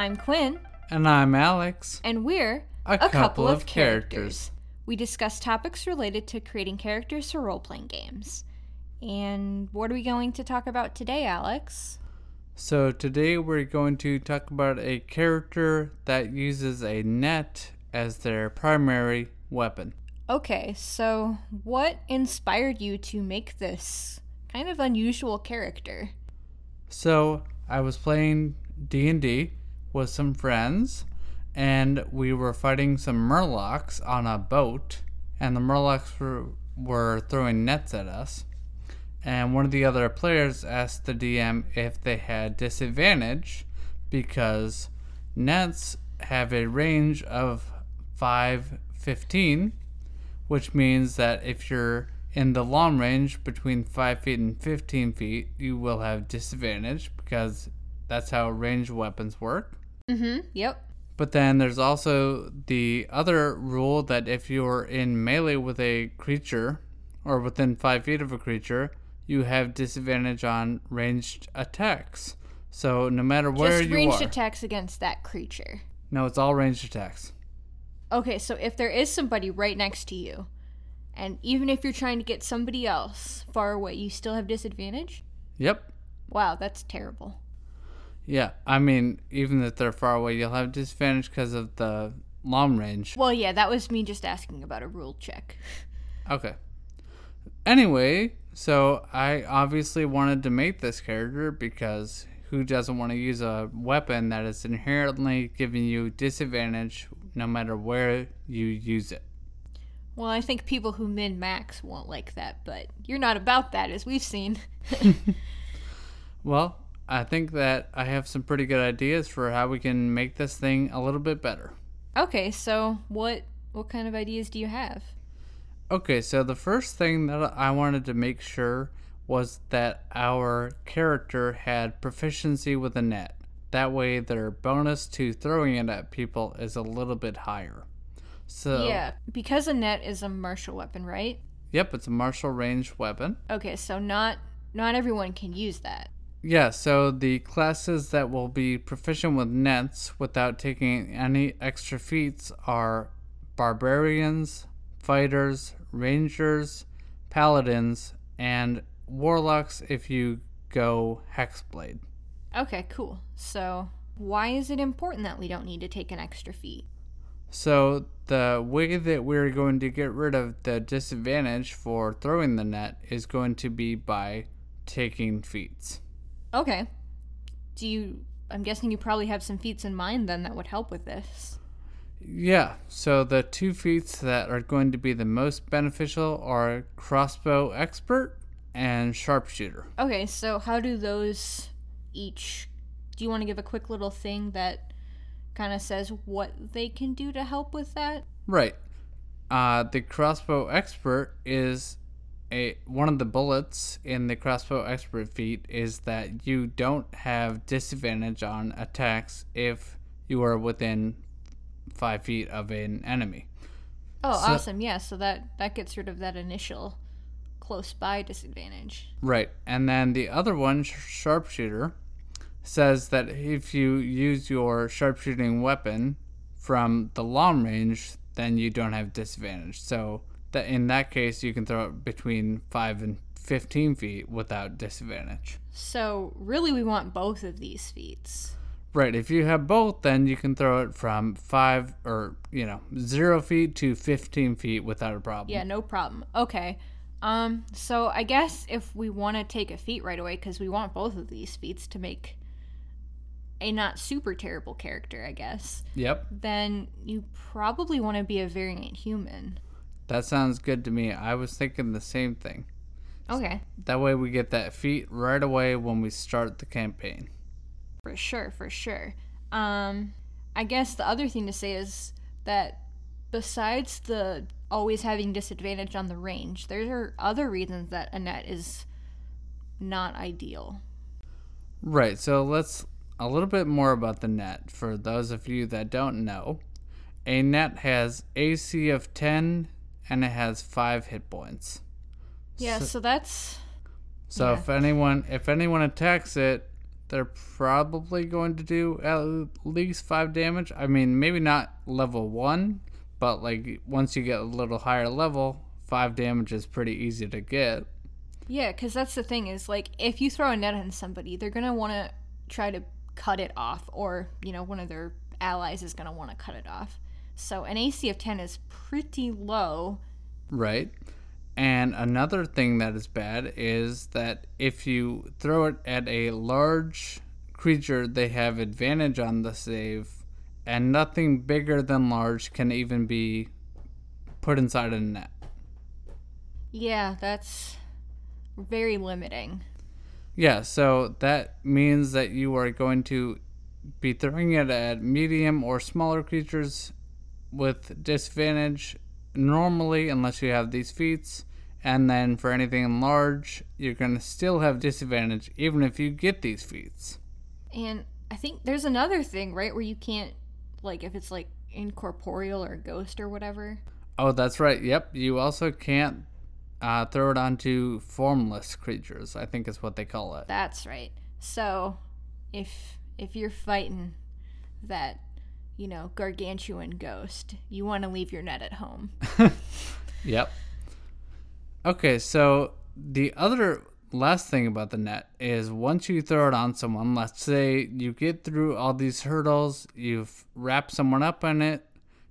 I'm Quinn, And I'm Alex. and we're A couple of characters. We discuss topics related to creating characters for role playing games. And what are we going to talk about today, Alex? So today we're going to talk about a character that uses a net as their primary weapon. Okay, so what inspired you to make this kind of unusual character? So I was playing D&D with some friends and we were fighting some murlocs on a boat and the murlocs were, were throwing nets at us. And one of the other players asked the DM if they had disadvantage because nets have a range of 515, which means that if you're in the long range between 5 feet and 15 feet, you will have disadvantage because that's how ranged weapons work. Mm-hmm. Yep. But then there's also the other rule that if you're in melee with a creature or within 5 feet of a creature, you have disadvantage on ranged attacks. So no matter where Just you just ranged attacks against that creature. no, it's all ranged attacks. Okay, so if there is somebody right next to you, and even if you're trying to get somebody else far away, you still have disadvantage? Yep. Wow, that's terrible. Yeah, I mean, even if they're far away, you'll have disadvantage because of the long range. Well, yeah, that was me just asking about a rule check. Okay. Anyway, so I obviously wanted to make this character because who doesn't want to use a weapon that is inherently giving you disadvantage no matter where you use it? Well, I think people who min max won't like that, but you're not about that, as we've seen. Well, I think that I have some pretty good ideas for how we can make this thing a little bit better. okay, so what what kind of ideas do you have? Okay, so the first thing that I wanted to make sure was that our character had proficiency with a net. That way, their bonus to throwing it at people is a little bit higher. So, Yeah, because a net is a martial weapon, right? yep, it's a martial range weapon. Okay, so not not everyone can use that. Yeah, so the classes that will be proficient with nets without taking any extra feats are barbarians, fighters, rangers, paladins, and warlocks if you go hexblade. Okay, cool. So, why is it important that we don't need to take an extra feat? So the way that we're going to get rid of the disadvantage for throwing the net is going to be by taking feats. Okay. Do you I'm guessing you probably have some feats in mind then that would help with this. Yeah, so the two feats that are going to be the most beneficial are crossbow expert and sharpshooter. Okay, so how do those each do you want to give a quick little thing that kind of says what they can do to help with that? Right. Uh, the crossbow expert is a one of the bullets in the crossbow expert feat is that you don't have disadvantage on attacks if you are within five feet of an enemy. Oh, So- awesome. Yeah, so that that gets rid of that initial close by disadvantage. Right. And then the other one, sh- sharpshooter, says that if you use your sharpshooting weapon from the long range, then you don't have disadvantage. So that in that case, you can throw it between five and fifteen feet without disadvantage. So, really we want both of these feats. Right. If you have both, then you can throw it from five or you know zero feet to fifteen feet without a problem. Yeah, no problem. Okay. Um, so I guess if we want to take a feat right away, because we want both of these feats to make a not super terrible character, I guess, Yep. then you probably want to be a variant human. That sounds good to me. I was thinking the same thing. Okay. That way we get that feat right away when we start the campaign. For sure, for sure. Um, I guess the other thing to say is that besides the always having disadvantage on the range, there are other reasons that a net is not ideal. Right, so let's a little bit more about the net for those of you that don't know. A net has AC of 10 and it has 5 hit points. Yeah, So- so that's So Yeah. if anyone if anyone attacks it, they're probably going to do at least five damage. I mean, maybe not level one, but like once you get a little higher level, five damage is pretty easy to get. Yeah, because that's the thing is like if you throw a net on somebody, they're gonna want to try to cut it off, or you know one of their allies is gonna want to cut it off. So an AC of ten is pretty low. Right. And another thing that is bad is that if you throw it at a large creature, they have advantage on the save, and nothing bigger than large can even be put inside a net. Yeah, that's very limiting. Yeah, so that means that you are going to be throwing it at medium or smaller creatures with disadvantage normally, unless you have these feats. And then for anything large, you're going to still have disadvantage even if you get these feats. And I think there's another thing, right, where you can't, like, if it's like incorporeal or ghost or whatever. Oh, that's right. Yep. You also can't uh, throw it onto formless creatures. I think is what they call it. That's right. So, if if you're fighting that, you know, gargantuan ghost, you want to leave your net at home. yep. Okay, so the other last thing about the net is once you throw it on someone, let's say you get through all these hurdles, you've wrapped someone up in it,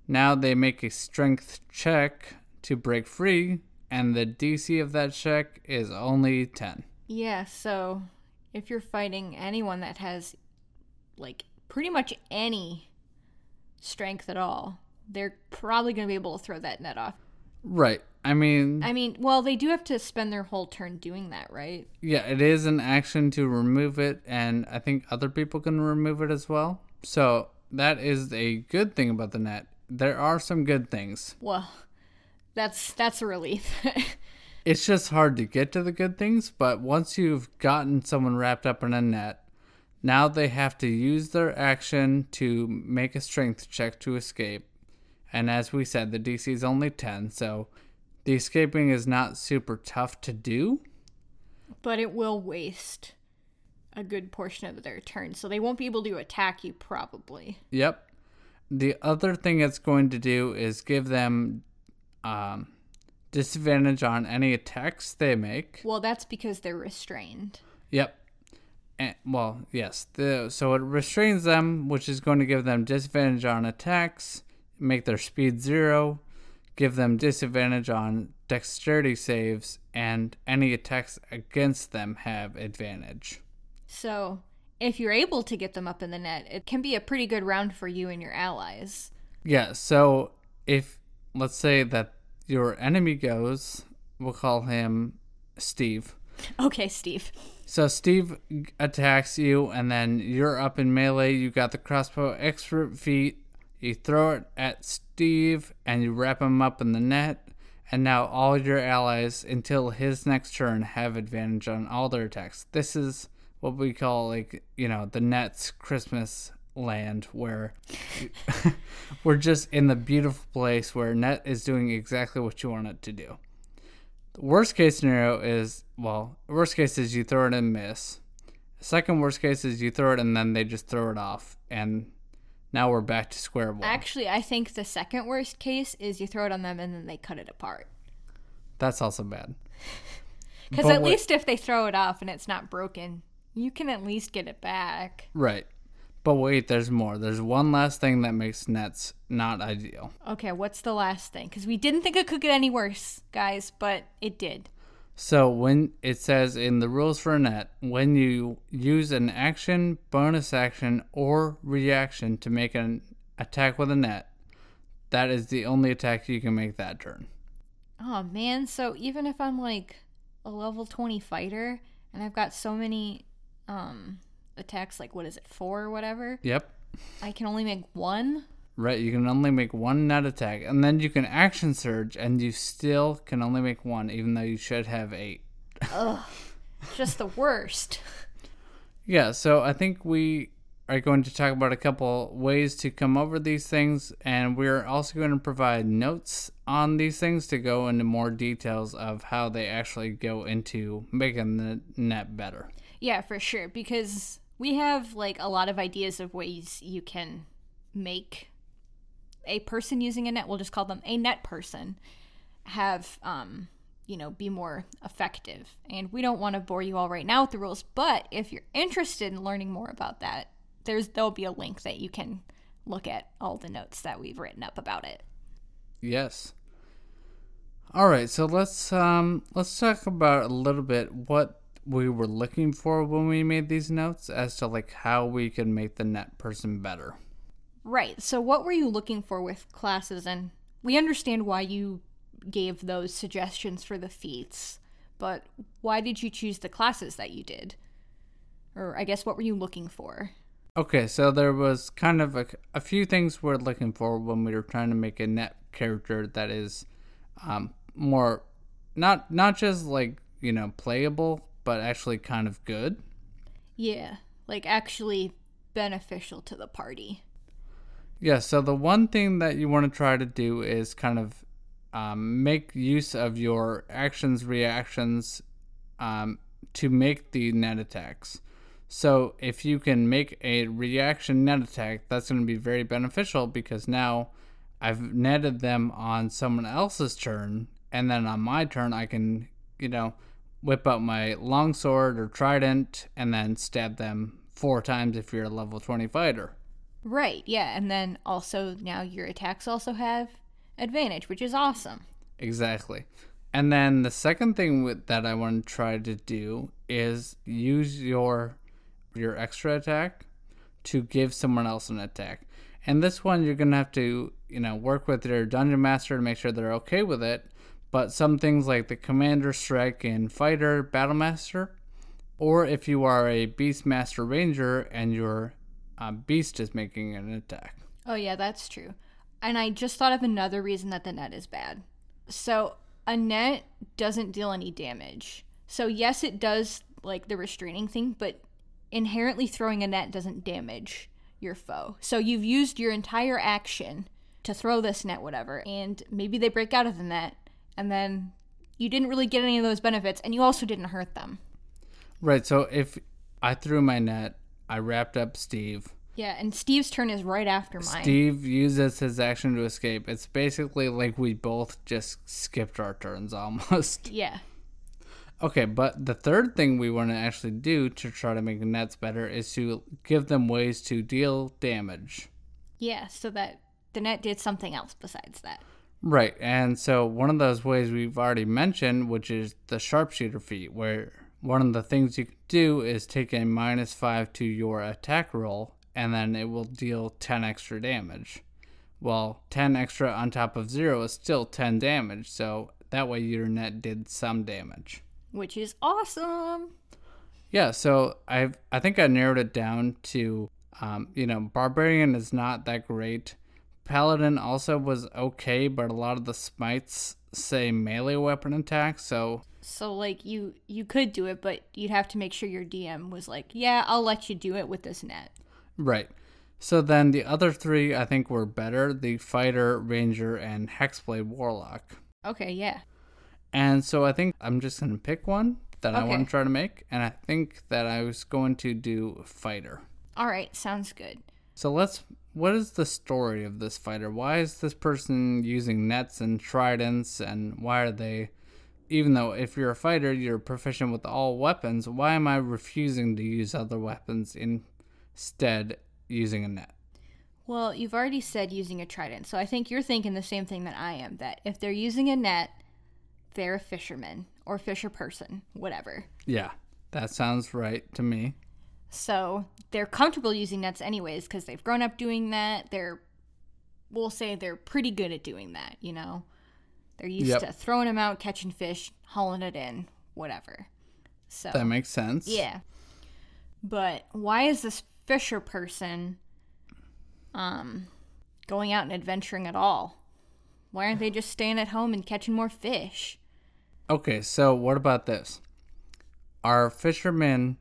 now they make a strength check to break free, and the DC of that check is only 10. Yeah, so if you're fighting anyone that has like pretty much any strength at all, they're probably going to be able to throw that net off. Right. I mean, I mean, well, they do have to spend their whole turn doing that, right? yeah, it is an action to remove it, and I think other people can remove it as well. So that is a good thing about the net. There are some good things. Well, that's that's a relief. It's just hard to get to the good things, but once you've gotten someone wrapped up in a net, now they have to use their action to make a strength check to escape. And as we said, the DC is only 10, so the escaping is not super tough to do. but it will waste a good portion of their turn, so they won't be able to attack you probably. Yep. The other thing it's going to do is give them um, disadvantage on any attacks they make. Well, that's because they're restrained. Yep. And, well, yes. The, so it restrains them, which is going to give them disadvantage on attacks, make their speed zero, give them disadvantage on dexterity saves, and any attacks against them have advantage. So, if you're able to get them up in the net, it can be a pretty good round for you and your allies. Yeah, so if, let's say that your enemy goes, we'll call him Steve. Okay, Steve. So Steve attacks you, and then you're up in melee. You got the crossbow expert feat. You throw it at Steve, and you wrap him up in the net. And now all your allies, until his next turn, have advantage on all their attacks. This is what we call, like, you know, the net's Christmas land, where we're just in the beautiful place where net is doing exactly what you want it to do. Worst case scenario is well, worst case is you throw it and miss. Second worst case is you throw it and then they just throw it off, and now we're back to square one. Actually, I think the second worst case is you throw it on them and then they cut it apart. That's also bad. Because at wait- least if they throw it off and it's not broken, you can at least get it back. Right. But wait, there's more. There's one last thing that makes nets not ideal. Okay, what's the last thing? Because we didn't think it could get any worse, guys, but it did. So when it says in the rules for a net, when you use an action, bonus action, or reaction to make an attack with a net, that is the only attack you can make that turn. Oh man, so even if I'm like a level 20 fighter and I've got so many um attacks like what is it, 4 or whatever, Yep. I can only make one? Right, you can only make one net attack, and then you can action surge, and you still can only make one, even though you should have eight. Ugh, Just the worst. Yeah, so I think we are going to talk about a couple ways to come over these things, and we're also going to provide notes on these things to go into more details of how they actually go into making the net better. Yeah, for sure because we have like a lot of ideas of ways you can make a person using a net, we'll just call them a net person, have um you know, be more effective. And we don't want to bore you all right now with the rules, but if you're interested in learning more about that, there's there'll be a link that you can look at all the notes that we've written up about it. Yes. All right, so let's um let's talk about a little bit what we were looking for when we made these notes as to like how we could make the net person better. Right. So what were you looking for with classes and we understand why you gave those suggestions for the feats, but why did you choose the classes that you did? Or I guess what were you looking for? Okay, so there was kind of a, a few things we're looking for when we were trying to make a net character that is um, more not not just like you know playable, but actually kind of good. Yeah, like actually beneficial to the party. Yeah, so the one thing that you want to try to do is kind of um, make use of your actions, reactions um, to make the net attacks. So if you can make a reaction net attack, that's going to be very beneficial because now I've netted them on someone else's turn, and then on my turn I can, you know, whip out my longsword or trident and then stab them four times if you're a level 20 fighter. Right, yeah, and then also now your attacks also have advantage, which is awesome. Exactly. And then the second thing with, that I want to try to do is use your your extra attack to give someone else an attack. And this one you're gonna have to you know work with your dungeon master to make sure they're okay with it. But some things like the commander strike and fighter battle master, or if you are a beast master ranger and your uh, beast is making an attack. Oh yeah, that's true. And I just thought of another reason that the net is bad. So a net doesn't deal any damage. So yes, it does like the restraining thing, but inherently throwing a net doesn't damage your foe. So you've used your entire action to throw this net, whatever, and maybe they break out of the net, and then you didn't really get any of those benefits, and you also didn't hurt them. Right. So if I threw my net, I wrapped up Steve. Yeah, and Steve's turn is right after mine. Steve uses his action to escape. It's basically like we both just skipped our turns almost. Yeah. Okay, but the third thing we want to actually do to try to make the nets better is to give them ways to deal damage. Yeah, so that the net did something else besides that. Right, and so one of those ways we've already mentioned, which is the sharpshooter feat, where one of the things you can do is take a minus five to your attack roll, and then it will deal 10 extra damage. Well, 10 extra on top of zero is still 10 damage, so that way your net did some damage. Which is awesome. Yeah, so I've I think I narrowed it down to um, you know, barbarian is not that great. Paladin also was okay, but a lot of the smites say melee weapon attack, so So like you you could do it, but you'd have to make sure your DM was like, "Yeah, I'll let you do it with this net." right. So then the other three I think were better: the fighter, ranger, and hexblade warlock. Okay, yeah. And so I think I'm just gonna pick one that I want to try to make, and I think that I was going to do fighter. All right, sounds good. So let's. What is the story of this fighter? Why is this person using nets and tridents, and why are they? Even though if you're a fighter, you're proficient with all weapons. Why am I refusing to use other weapons instead using a net? Well, you've already said using a trident, so I think you're thinking the same thing that I am that if they're using a net, they're a fisherman or fisher person, whatever. Yeah, that sounds right to me. So they're comfortable using nets anyways because they've grown up doing that. They're, we'll say they're pretty good at doing that, you know? They're used Yep. to throwing them out, catching fish, hauling it in, whatever. So, That makes sense. yeah. But why is this fisher person um going out and adventuring at all? Why aren't they just staying at home and catching more fish? Okay, so what about this? Our fishermen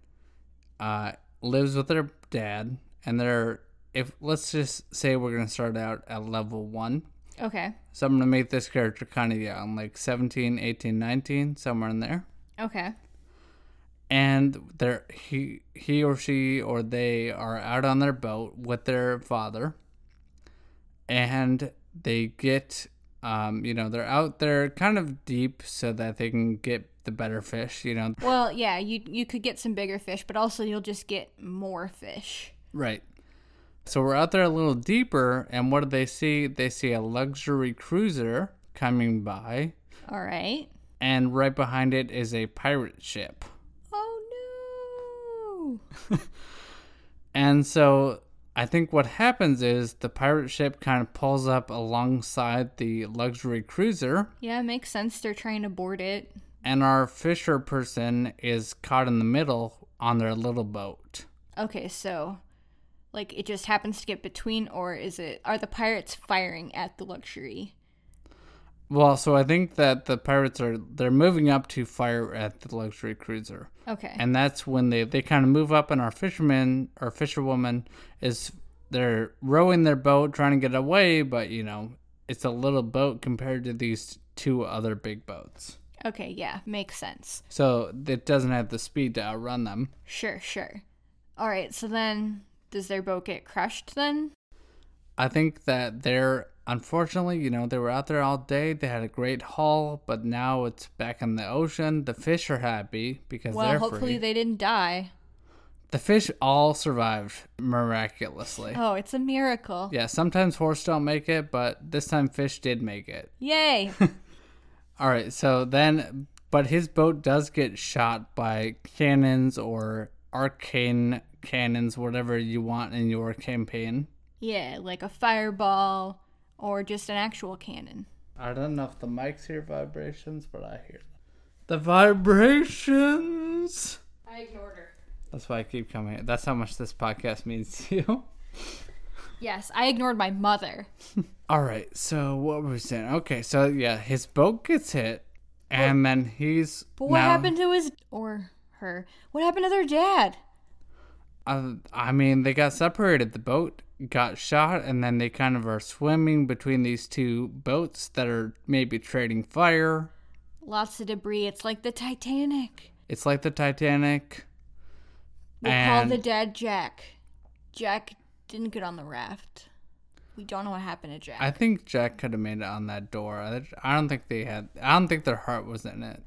uh, lives with their dad, and they're if let's just say we're gonna start out at level one. Okay. So I'm gonna make this character kind of young, like 17, 18, 19, somewhere in there. Okay. and they're he he or she or they are out on their boat with their father, and they get um, you know they're out there kind of deep so that they can get the better fish. You know, Well, yeah, you you could get some bigger fish, but also you'll just get more fish. Right. So we're out there a little deeper, and what do they see? They see a luxury cruiser coming by, All right. and right behind it is a pirate ship. Oh no. And so I think what happens is the pirate ship kind of pulls up alongside the luxury cruiser. Yeah, makes sense. They're trying to board it. And our fisher person is caught in the middle on their little boat. Okay, so like it just happens to get between or is it are the pirates firing at the luxury? Well, so I think that the pirates are they're moving up to fire at the luxury cruiser. Okay. and that's when they they kind of move up and our fisherman or fisherwoman is they're rowing their boat trying to get away but you know it's a little boat compared to these two other big boats okay, yeah, makes sense. so it doesn't have the speed to outrun them Sure, sure. All right, so then does their boat get crushed then? i think that they're unfortunately you know they were out there all day they had a great haul but now it's back in the ocean the fish are happy because Well, they're hopefully free they didn't die. the fish all survived miraculously Oh, it's a miracle. Yeah, sometimes horse don't make it, but this time fish did make it. Yay. All right, so then, but his boat does get shot by cannons or arcane cannons, whatever you want in your campaign. yeah, like a fireball or just an actual cannon. I don't know if the mics hear vibrations, but I hear them. The vibrations. I ignored her. That's why I keep coming. That's how much this podcast means to you. Yes, I ignored my mother. All right, so what were we saying? Okay, so yeah, his boat gets hit, and then he's. But what now- happened to his or her? What happened to their dad? Uh, I mean, they got separated. The boat got shot, and then they kind of are swimming between these two boats that are maybe trading fire. Lots of debris. It's like the Titanic. It's like the Titanic. We'll call And- the dad Jack. Jack didn't get on the raft. We don't know what happened to Jack. I think Jack could have made it on that door. I, I don't think they had. I don't think their heart was in it.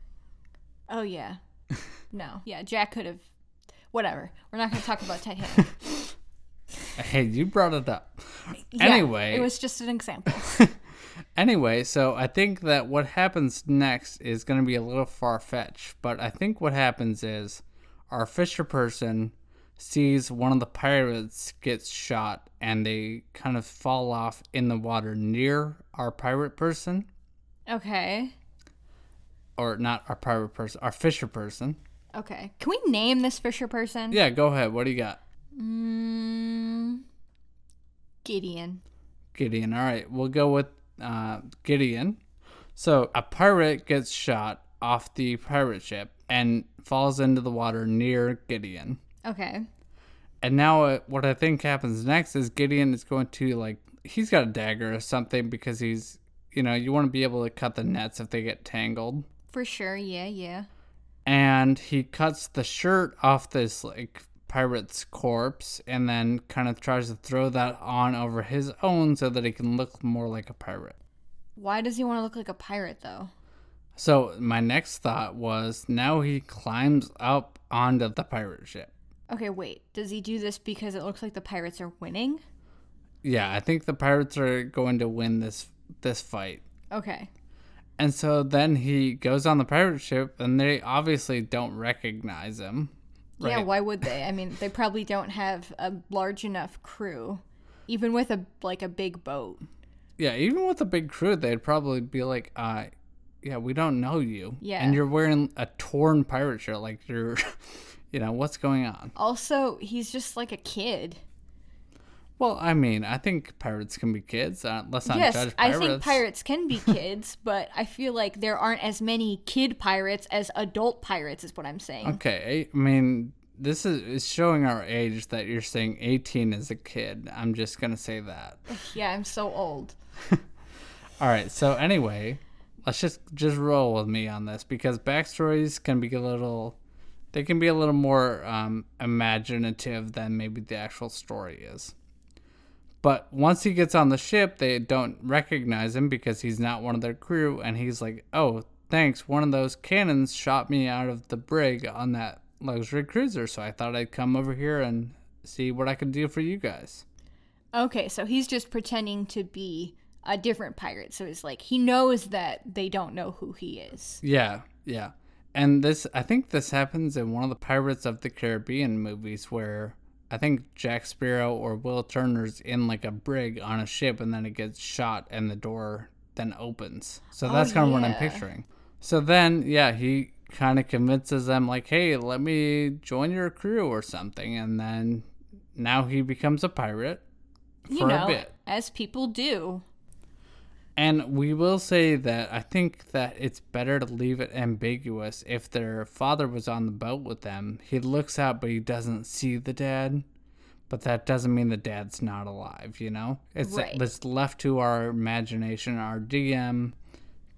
oh yeah. no. Yeah, Jack could have. Whatever. We're not going to talk about Titanic. Hey, you brought it up. Yeah, Anyway. it was just an example. Anyway, so I think that what happens next is going to be a little far fetched, but I think what happens is our fisher person sees one of the pirates gets shot and they kind of fall off in the water near our pirate person, Okay. or not our pirate person, our fisher person. Okay. Can we name this Fisher person? Yeah, go ahead. What do you got? Mm, Gideon. Gideon. All right, we'll go with uh, Gideon. So a pirate gets shot off the pirate ship and falls into the water near Gideon. Okay. And now uh, what I think happens next is Gideon is going to like he's got a dagger or something because he's you know you want to be able to cut the nets if they get tangled. For sure. Yeah, yeah. And he cuts the shirt off this like pirate's corpse and then kind of tries to throw that on over his own so that he can look more like a pirate. Why does he want to look like a pirate though? So my next thought was now he climbs up onto the pirate ship. Okay, wait. Does he do this because it looks like the pirates are winning? Yeah, I think the pirates are going to win this this fight. Okay. And so then he goes on the pirate ship and they obviously don't recognize him. Yeah, why would they? I mean, they probably don't have a large enough crew, even with a like a big boat. Yeah, even with a big crew, they'd probably be like, uh yeah, we don't know you. Yeah. And you're wearing a torn pirate shirt like you're you know, what's going on? Also, he's just like a kid. Well, I mean, I think pirates can be kids. Uh, let's not yes, judge I pirates. think pirates can be kids, but I feel like there aren't as many kid pirates as adult pirates. Is what I'm saying. Okay, I mean, this is, is showing our age that you're saying 18 is a kid. I'm just going to say that. Yeah, I'm so old. All right, so anyway, let's just just roll with me on this because backstories can be a little they can be a little more um, imaginative than maybe the actual story is. But once he gets on the ship, they don't recognize him because he's not one of their crew, and he's like, "Oh, thanks. One of those cannons shot me out of the brig on that luxury cruiser, so I thought I'd come over here and see what I could do for you guys." Okay, so he's just pretending to be a different pirate. So it's like he knows that they don't know who he is. Yeah, yeah. And this, I think this happens in one of the Pirates of the Caribbean movies where I think Jack Sparrow or Will Turner's in like a brig on a ship and then it gets shot and the door then opens. So Oh, that's kind of what I'm picturing. So then, yeah, he kind of convinces them, like, hey, let me join your crew or something. And then now he becomes a pirate for You know, a bit. as people do. And we will say that I think that it's better to leave it ambiguous. If their father was on the boat with them, he looks out but he doesn't see the dad. But that doesn't mean the dad's not alive, you know? It's Right. it's left to our imagination. Our DM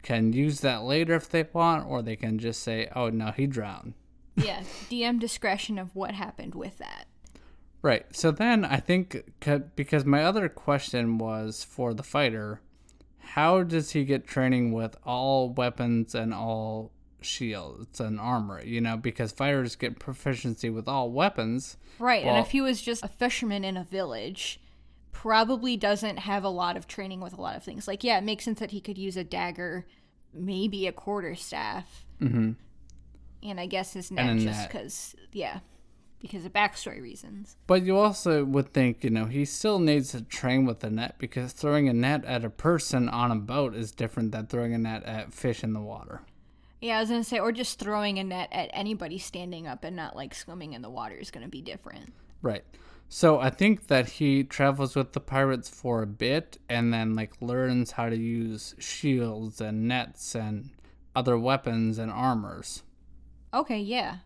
can use that later if they want, or they can just say, oh no, he drowned. Yeah, DM discretion of what happened with that. Right. So then I think because my other question was for the fighter, how does he get training with all weapons and all shields and armor? You know, because fighters get proficiency with all weapons. Right, Well- and if he was just a fisherman in a village, probably doesn't have a lot of training with a lot of things. Like, yeah, it makes sense that he could use a dagger, maybe a quarterstaff, hmm and I guess his net just because, yeah, because of backstory reasons. But you also would think, you know, he still needs to train with a net because throwing a net at a person on a boat is different than throwing a net at fish in the water. Yeah, I was gonna say, or just throwing a net at anybody standing up and not like swimming in the water is gonna be different. Right. So I think that he travels with the pirates for a bit and then like learns how to use shields and nets and other weapons and armors. Okay, yeah,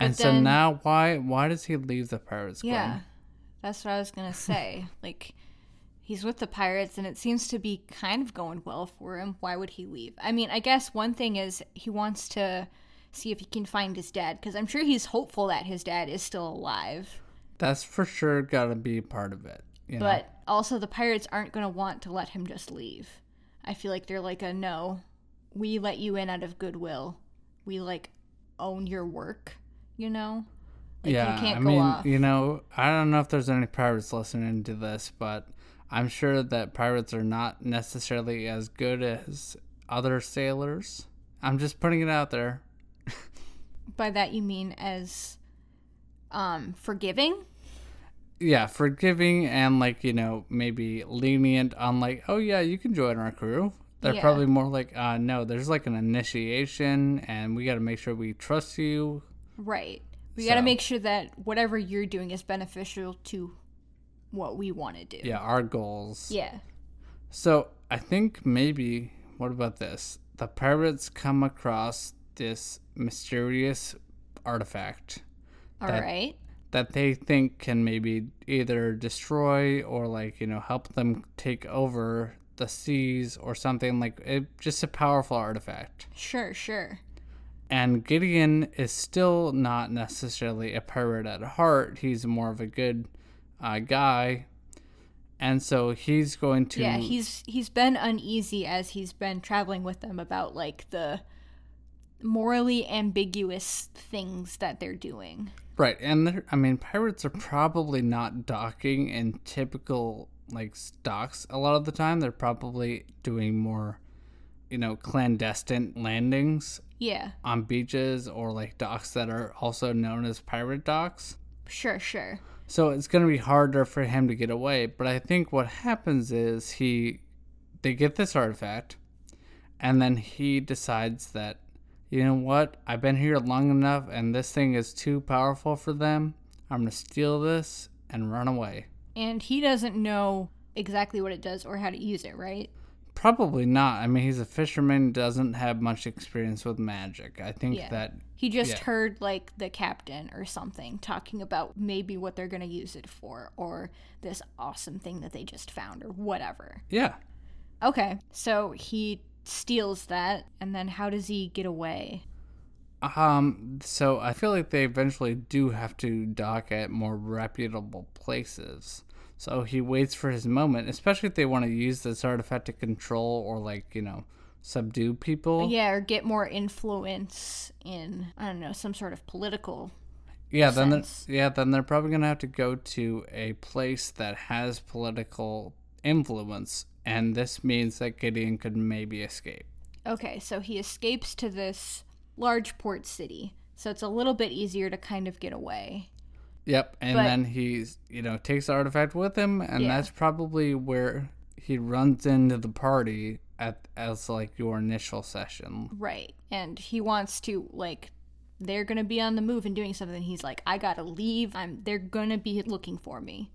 and But so now why why does he leave the pirates? Yeah, that's what I was gonna say. like, he's with the pirates, and it seems to be kind of going well for him. Why would he leave? I mean, I guess one thing is he wants to see if he can find his dad, because I'm sure he's hopeful that his dad is still alive. That's for sure got to be part of it. You know? But also, the pirates aren't going to want to let him just leave. I feel like they're like a no. We let you in out of goodwill. We like own your work, you know? Like, yeah, you can't I mean, off. you know, I don't know if there's any pirates listening to this, but I'm sure that pirates are not necessarily as good as other sailors. I'm just putting it out there. By that you mean as um forgiving? Yeah, forgiving and like, you know, maybe lenient on like, oh yeah, you can join our crew. They're Yeah. probably more like, uh no, there's like an initiation and we got to make sure we trust you. Right. We got to make sure that whatever you're doing is beneficial to what we want to do. Yeah, our goals. Yeah. So I think maybe what about this? The pirates come across this mysterious artifact All That- right. that they think can maybe either destroy or like you know help them take over the seas or something like it. Just a powerful artifact. Sure, sure. And Gideon is still not necessarily a pirate at heart. He's more of a good uh, guy. And so he's going to Yeah, he's he's been uneasy as he's been traveling with them about like the morally ambiguous things that they're doing. Right, and I mean, pirates are probably not docking in typical like docks a lot of the time. They're probably doing more, you know, clandestine landings Yeah. on beaches or like docks that are also known as pirate docks. Sure, sure. So it's going to be harder for him to get away. But I think what happens is he, they get this artifact, and then he decides that, you know what, I've been here long enough, and this thing is too powerful for them. I'm going to steal this and run away. And he doesn't know exactly what it does or how to use it, right? Probably not. I mean, he's a fisherman, doesn't have much experience with magic. I think Yeah. that He just Yeah. heard like the captain or something talking about maybe what they're going to use it for or this awesome thing that they just found or whatever. yeah. Okay. So he steals that and then how does he get away? Um, so I feel like they eventually do have to dock at more reputable places. So he waits for his moment, especially if they want to use this artifact to control or like, you know, subdue people. Yeah, or get more influence in I don't know, some sort of political Yeah, then sense. yeah, then they're probably gonna have to go to a place that has political influence, and this means that Gideon could maybe escape. Okay, so he escapes to this large port city. So it's a little bit easier to kind of get away. Yep, and But- then he's you know takes the artifact with him, and Yeah. that's probably where he runs into the party at as like your initial session. Right. And he wants to like they're going to be on the move and doing something. He's like I got to leave. I'm they're going to be looking for me.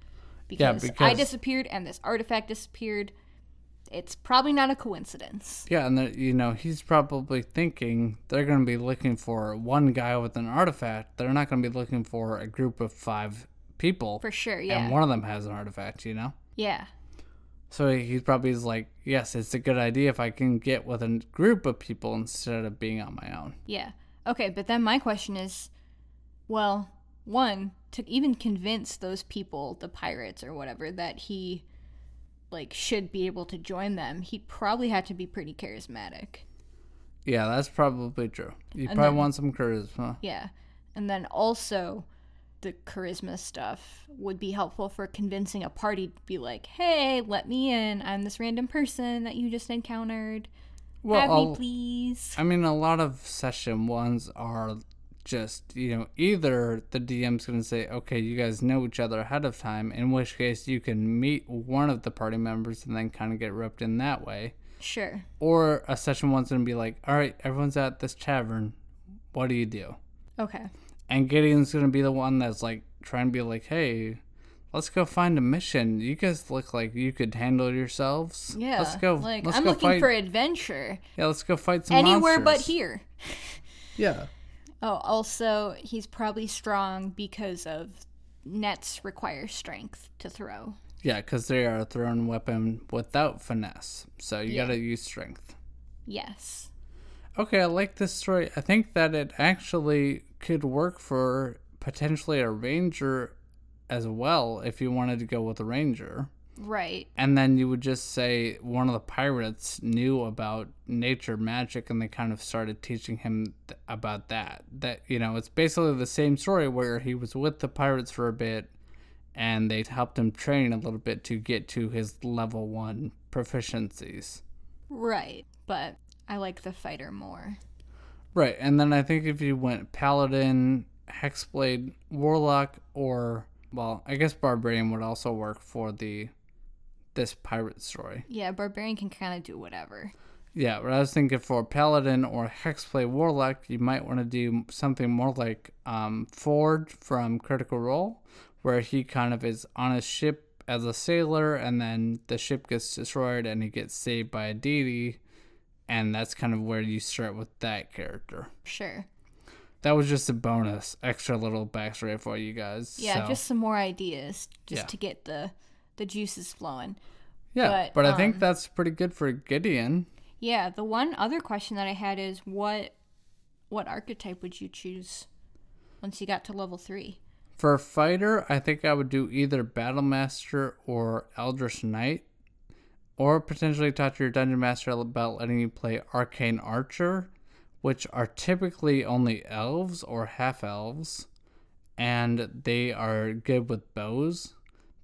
Yeah, Because, I disappeared and this artifact disappeared. It's probably not a coincidence. Yeah, and you know he's probably thinking they're going to be looking for one guy with an artifact. They're not going to be looking for a group of five people, For sure. Yeah. and one of them has an artifact. You know. yeah. So he probably is like, yes, it's a good idea if I can get with a group of people instead of being on my own. Yeah. Okay, but then my question is well, one, to even convince those people, the pirates or whatever, that he like should be able to join them, he probably had to be pretty charismatic. Yeah, that's probably true. You And probably then- want some charisma. Yeah. And then also the charisma stuff would be helpful for convincing a party to be like, "Hey, let me in. I'm this random person that you just encountered. Have me, I'll- please." I mean, a lot of session ones are just, you know, either the DM's going to say, okay, you guys know each other ahead of time, in which case you can meet one of the party members and then kind of get roped in that way. Sure. Or a session one's going to be like, all right, everyone's at this tavern. What do you do? Okay. And Gideon's going to be the one that's like trying to be like, hey, let's go find a mission. You guys look like you could handle yourselves. Yeah. Let's go. Like let's I'm go looking fight. for adventure yeah, let's go fight some anywhere but here. Yeah. Oh, also, he's probably strong because of nets require strength to throw. Yeah, because they are a thrown weapon without finesse. So you Yeah. gotta use strength. Yes. Okay, I like this story. I think that it actually could work for potentially a ranger as well if you wanted to go with a ranger. Right. And then you would just say one of the pirates knew about nature magic and they kind of started teaching him th- about that. That, you know, it's basically the same story where he was with the pirates for a bit and they helped him train a little bit to get to his level one proficiencies. Right. But I like the fighter more. Right. And then I think if you went paladin, hexblade, warlock, or, well, I guess barbarian would also work for the. This pirate story. Yeah, barbarian can kind of do whatever. Yeah, but I was thinking for Paladin or Hexblade Warlock, you might want to do something more like um, Fjord from Critical Role, where he kind of is on a ship as a sailor, and then the ship gets destroyed, and he gets saved by a deity, and that's kind of where you start with that character. Sure. That was just a bonus, extra little backstory for you guys. Yeah, so- just some more ideas just Yeah. to get the the juices flowing. yeah, but, but I think um, that's pretty good for Gideon. Yeah, the one other question that I had is what what archetype would you choose once you got to level 3? For a fighter, I think I would do either Battlemaster or Eldritch Knight, or potentially talk to your Dungeon Master about letting you play Arcane Archer, which are typically only elves or half elves, and they are good with bows.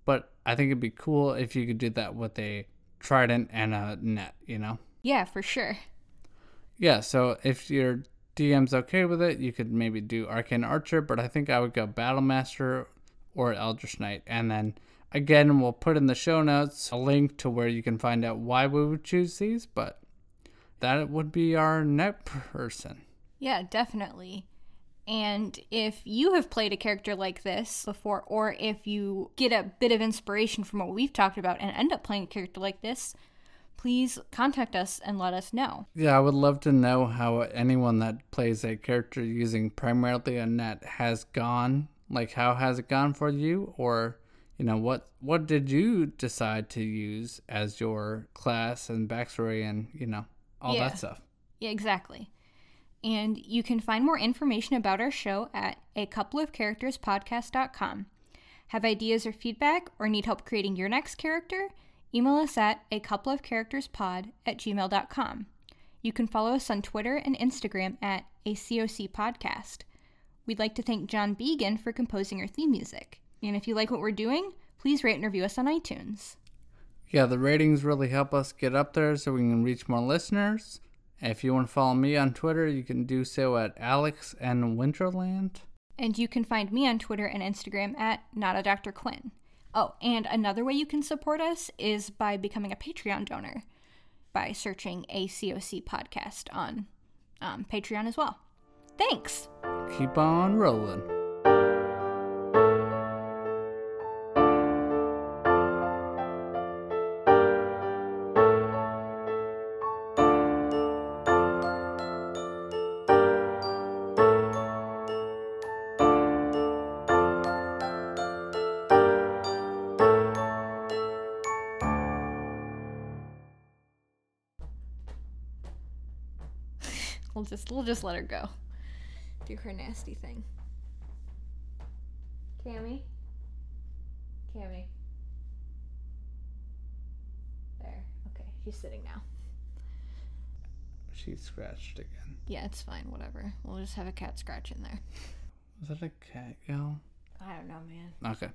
But I think it'd be cool if you could do that with a trident and a net, you know? Yeah, for sure. Yeah, so if your DM's okay with it, you could maybe do Arcane Archer, but I think I would go Battlemaster or Eldritch Knight. And then again, we'll put in the show notes a link to where you can find out why we would choose these, but that would be our net person. Yeah, definitely. And if you have played a character like this before, or if you get a bit of inspiration from what we've talked about and end up playing a character like this, please contact us and let us know. Yeah, I would love to know how anyone that plays a character using primarily a net has gone. Like, how has it gone for you? Or, you know, what what did you decide to use as your class and backstory and, you know, all Yeah. that stuff? Yeah, exactly. And you can find more information about our show at a couple of characters podcast.com. Have ideas or feedback or need help creating your next character? Email us at a couple of characters pod at gmail.com. You can follow us on Twitter and Instagram at a COC podcast. We'd like to thank John Began for composing our theme music. And if you like what we're doing, please rate and review us on iTunes. Yeah, the ratings really help us get up there so we can reach more listeners. If you want to follow me on Twitter, you can do so at Alex and Winterland. And you can find me on Twitter and Instagram at not a Dr. Quinn. Oh, and another way you can support us is by becoming a Patreon donor by searching a COC podcast on um, Patreon as well. Thanks. Keep on rolling. Just we'll just let her go. Do her nasty thing. Cammy. Cammy. There. Okay, she's sitting now. She scratched again. Yeah, it's fine. Whatever. We'll just have a cat scratch in there. Was that a cat yell? I don't know, man. Okay.